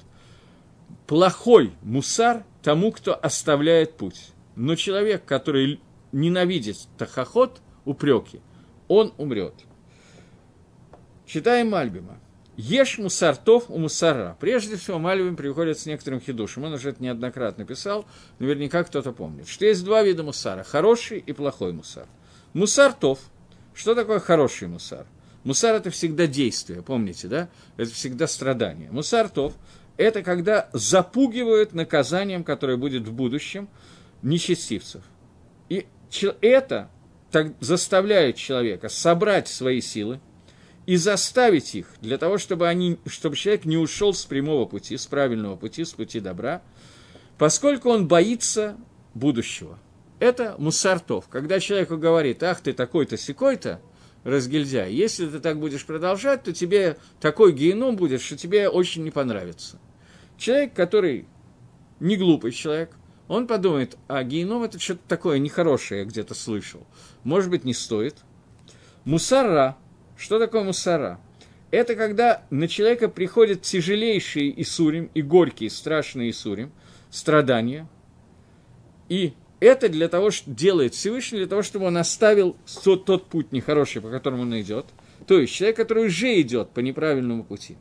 Плохой мусар тому, кто оставляет путь. Но человек, который ненавидит тахохот, упреки, он умрет. Читаем Мальбима. Ешь мусартов у мусара. Прежде всего, Мальбим приходит с некоторым хидушем. Он уже это неоднократно писал, наверняка кто-то помнит, что есть два вида мусара. Хороший и плохой мусар. Мусартов. Что такое хороший мусар? Мусар – это всегда действие, помните, да? Это всегда страдание. Мусартов – это когда запугивают наказанием, которое будет в будущем, нечестивцев. Это так заставляет человека собрать свои силы, и заставить их для того, чтобы, они, чтобы человек не ушел с прямого пути, с правильного пути, с пути добра, поскольку он боится будущего. Это мусартов. Когда человеку говорит, ах, ты такой-то, секой-то, разгильдяй, если ты так будешь продолжать, то тебе такой геном будет, что тебе очень не понравится. Человек, который не глупый человек, он подумает, а геном это что-то такое нехорошее, я где-то слышал. Может быть, не стоит. Мусара, что такое мусара? Это когда на человека приходят тяжелейшие Исурим и горькие, страшные Исурим, страдания. И это для того, что делает Всевышний, для того, чтобы он оставил тот, тот путь нехороший, по которому он идет. То есть человек, который уже идет по неправильному пути,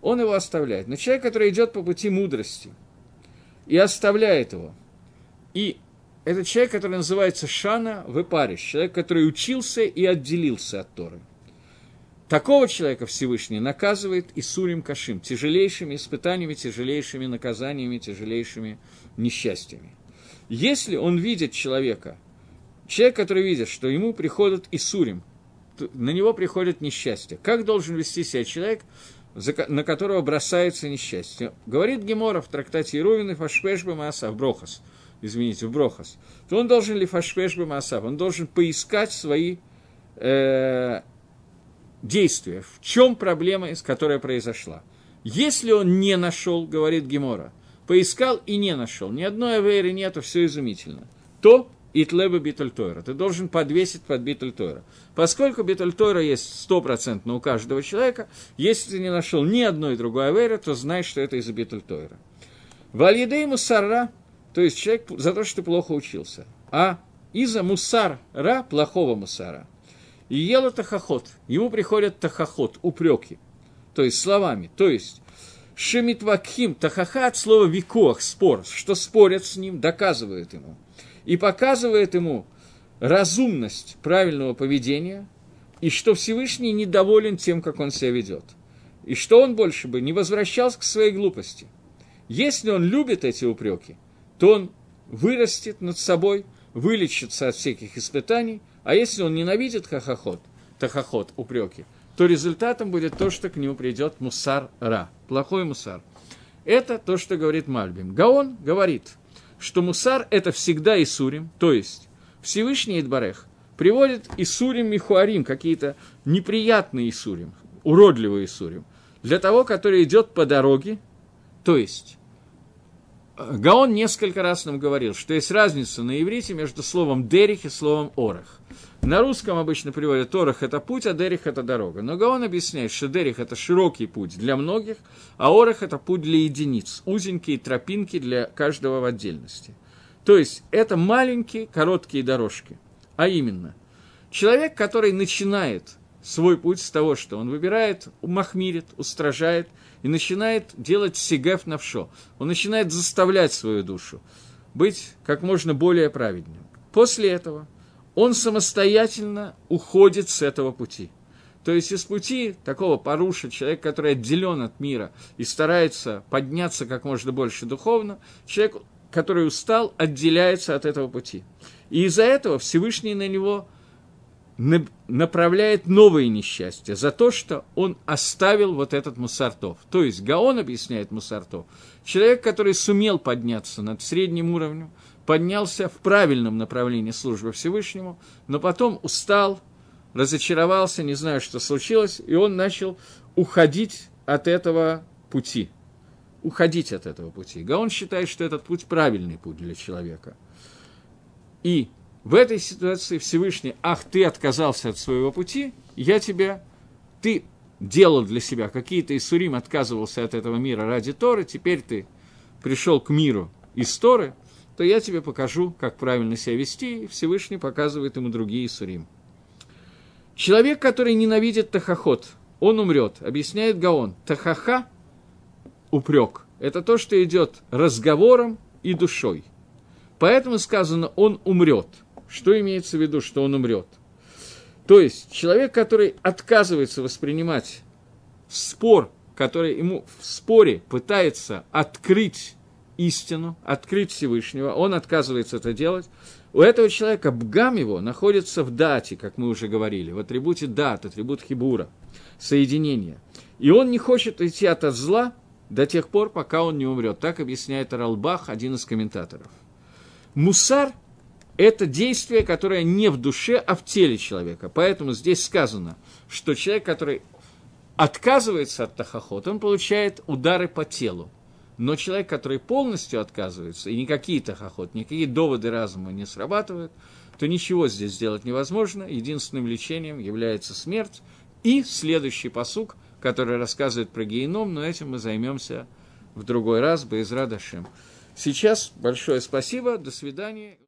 он его оставляет. Но человек, который идет по пути мудрости и оставляет его, и это человек, который называется Шана Вепариш, человек, который учился и отделился от Торы – Такого человека Всевышний наказывает и сурим кашим, тяжелейшими испытаниями, тяжелейшими наказаниями, тяжелейшими несчастьями. Если он видит человека, человек, который видит, что ему приходят и сурим, на него приходит несчастье. Как должен вести себя человек, на которого бросается несчастье? Говорит Гемора в трактате Ирувин и Фашпешбе Мааса в Брохас, извините, в Брохас, то он должен ли Фашпешбе Мааса, он должен поискать свои э, действия, в чем проблема, с которой произошла. Если он не нашел, говорит Гемора, поискал и не нашел, ни одной авейры нету, все изумительно, то Итлеба Битультойра. Ты должен подвесить под Битультойра. Поскольку Битультойра есть стопроцентно у каждого человека, если ты не нашел ни одной другой авейры, то знай, что это из-за Битультойра. Вальедей Мусарра, то есть человек за то, что плохо учился. А из-за Мусара, плохого Мусара – и ела тахоход. Ему приходят тахоход, упреки. То есть словами. То есть Шемитвакхим тахаха от слова викох, спор, что спорят с ним, доказывают ему. И показывает ему разумность правильного поведения, и что Всевышний недоволен тем, как он себя ведет. И что он больше бы не возвращался к своей глупости. Если он любит эти упреки, то он вырастет над собой, вылечится от всяких испытаний – а если он ненавидит хахоход, тахоход, упреки, то результатом будет то, что к нему придет мусар-ра, плохой мусар. Это то, что говорит Мальбим. Гаон говорит, что мусар – это всегда Исурим, то есть Всевышний Идбарех приводит Исурим Михуарим, какие-то неприятные Исурим, уродливые Исурим, для того, который идет по дороге, то есть Гаон несколько раз нам говорил, что есть разница на иврите между словом «дерих» и словом «орах». На русском обычно приводят «орах» – это путь, а «дерих» – это дорога. Но Гаон объясняет, что «дерих» – это широкий путь для многих, а «орах» – это путь для единиц, узенькие тропинки для каждого в отдельности. То есть это маленькие короткие дорожки. А именно, человек, который начинает свой путь с того, что он выбирает, махмирит, устражает – и начинает делать сигеф навшо. Он начинает заставлять свою душу быть как можно более праведным. После этого он самостоятельно уходит с этого пути. То есть из пути такого поруша, человека, который отделен от мира и старается подняться как можно больше духовно, человек, который устал, отделяется от этого пути. И из-за этого Всевышний на него направляет новые несчастья за то, что он оставил вот этот мусартов. То есть Гаон объясняет мусартов. Человек, который сумел подняться над средним уровнем, поднялся в правильном направлении службы Всевышнему, но потом устал, разочаровался, не знаю, что случилось, и он начал уходить от этого пути. Уходить от этого пути. Гаон считает, что этот путь правильный путь для человека. И в этой ситуации Всевышний, ах, ты отказался от своего пути, я тебя, ты делал для себя какие-то Исурим, отказывался от этого мира ради Торы, теперь ты пришел к миру из Торы, то я тебе покажу, как правильно себя вести, и Всевышний показывает ему другие Исурим. Человек, который ненавидит Тахахот, он умрет. Объясняет Гаон. Тахаха – упрек. Это то, что идет разговором и душой. Поэтому сказано, он умрет. Что имеется в виду, что он умрет? То есть человек, который отказывается воспринимать спор, который ему в споре пытается открыть истину, открыть Всевышнего, он отказывается это делать. У этого человека бгам его находится в дате, как мы уже говорили, в атрибуте дат, атрибут хибура, соединения. И он не хочет идти от зла до тех пор, пока он не умрет. Так объясняет Аралбах, один из комментаторов. Мусар – это действие, которое не в душе, а в теле человека. Поэтому здесь сказано, что человек, который отказывается от тахохот, он получает удары по телу. Но человек, который полностью отказывается, и никакие тахохот, никакие доводы разума не срабатывают, то ничего здесь сделать невозможно. Единственным лечением является смерть. И следующий посук, который рассказывает про геном, но этим мы займемся в другой раз, Боизра Дашем. Сейчас большое спасибо, до свидания.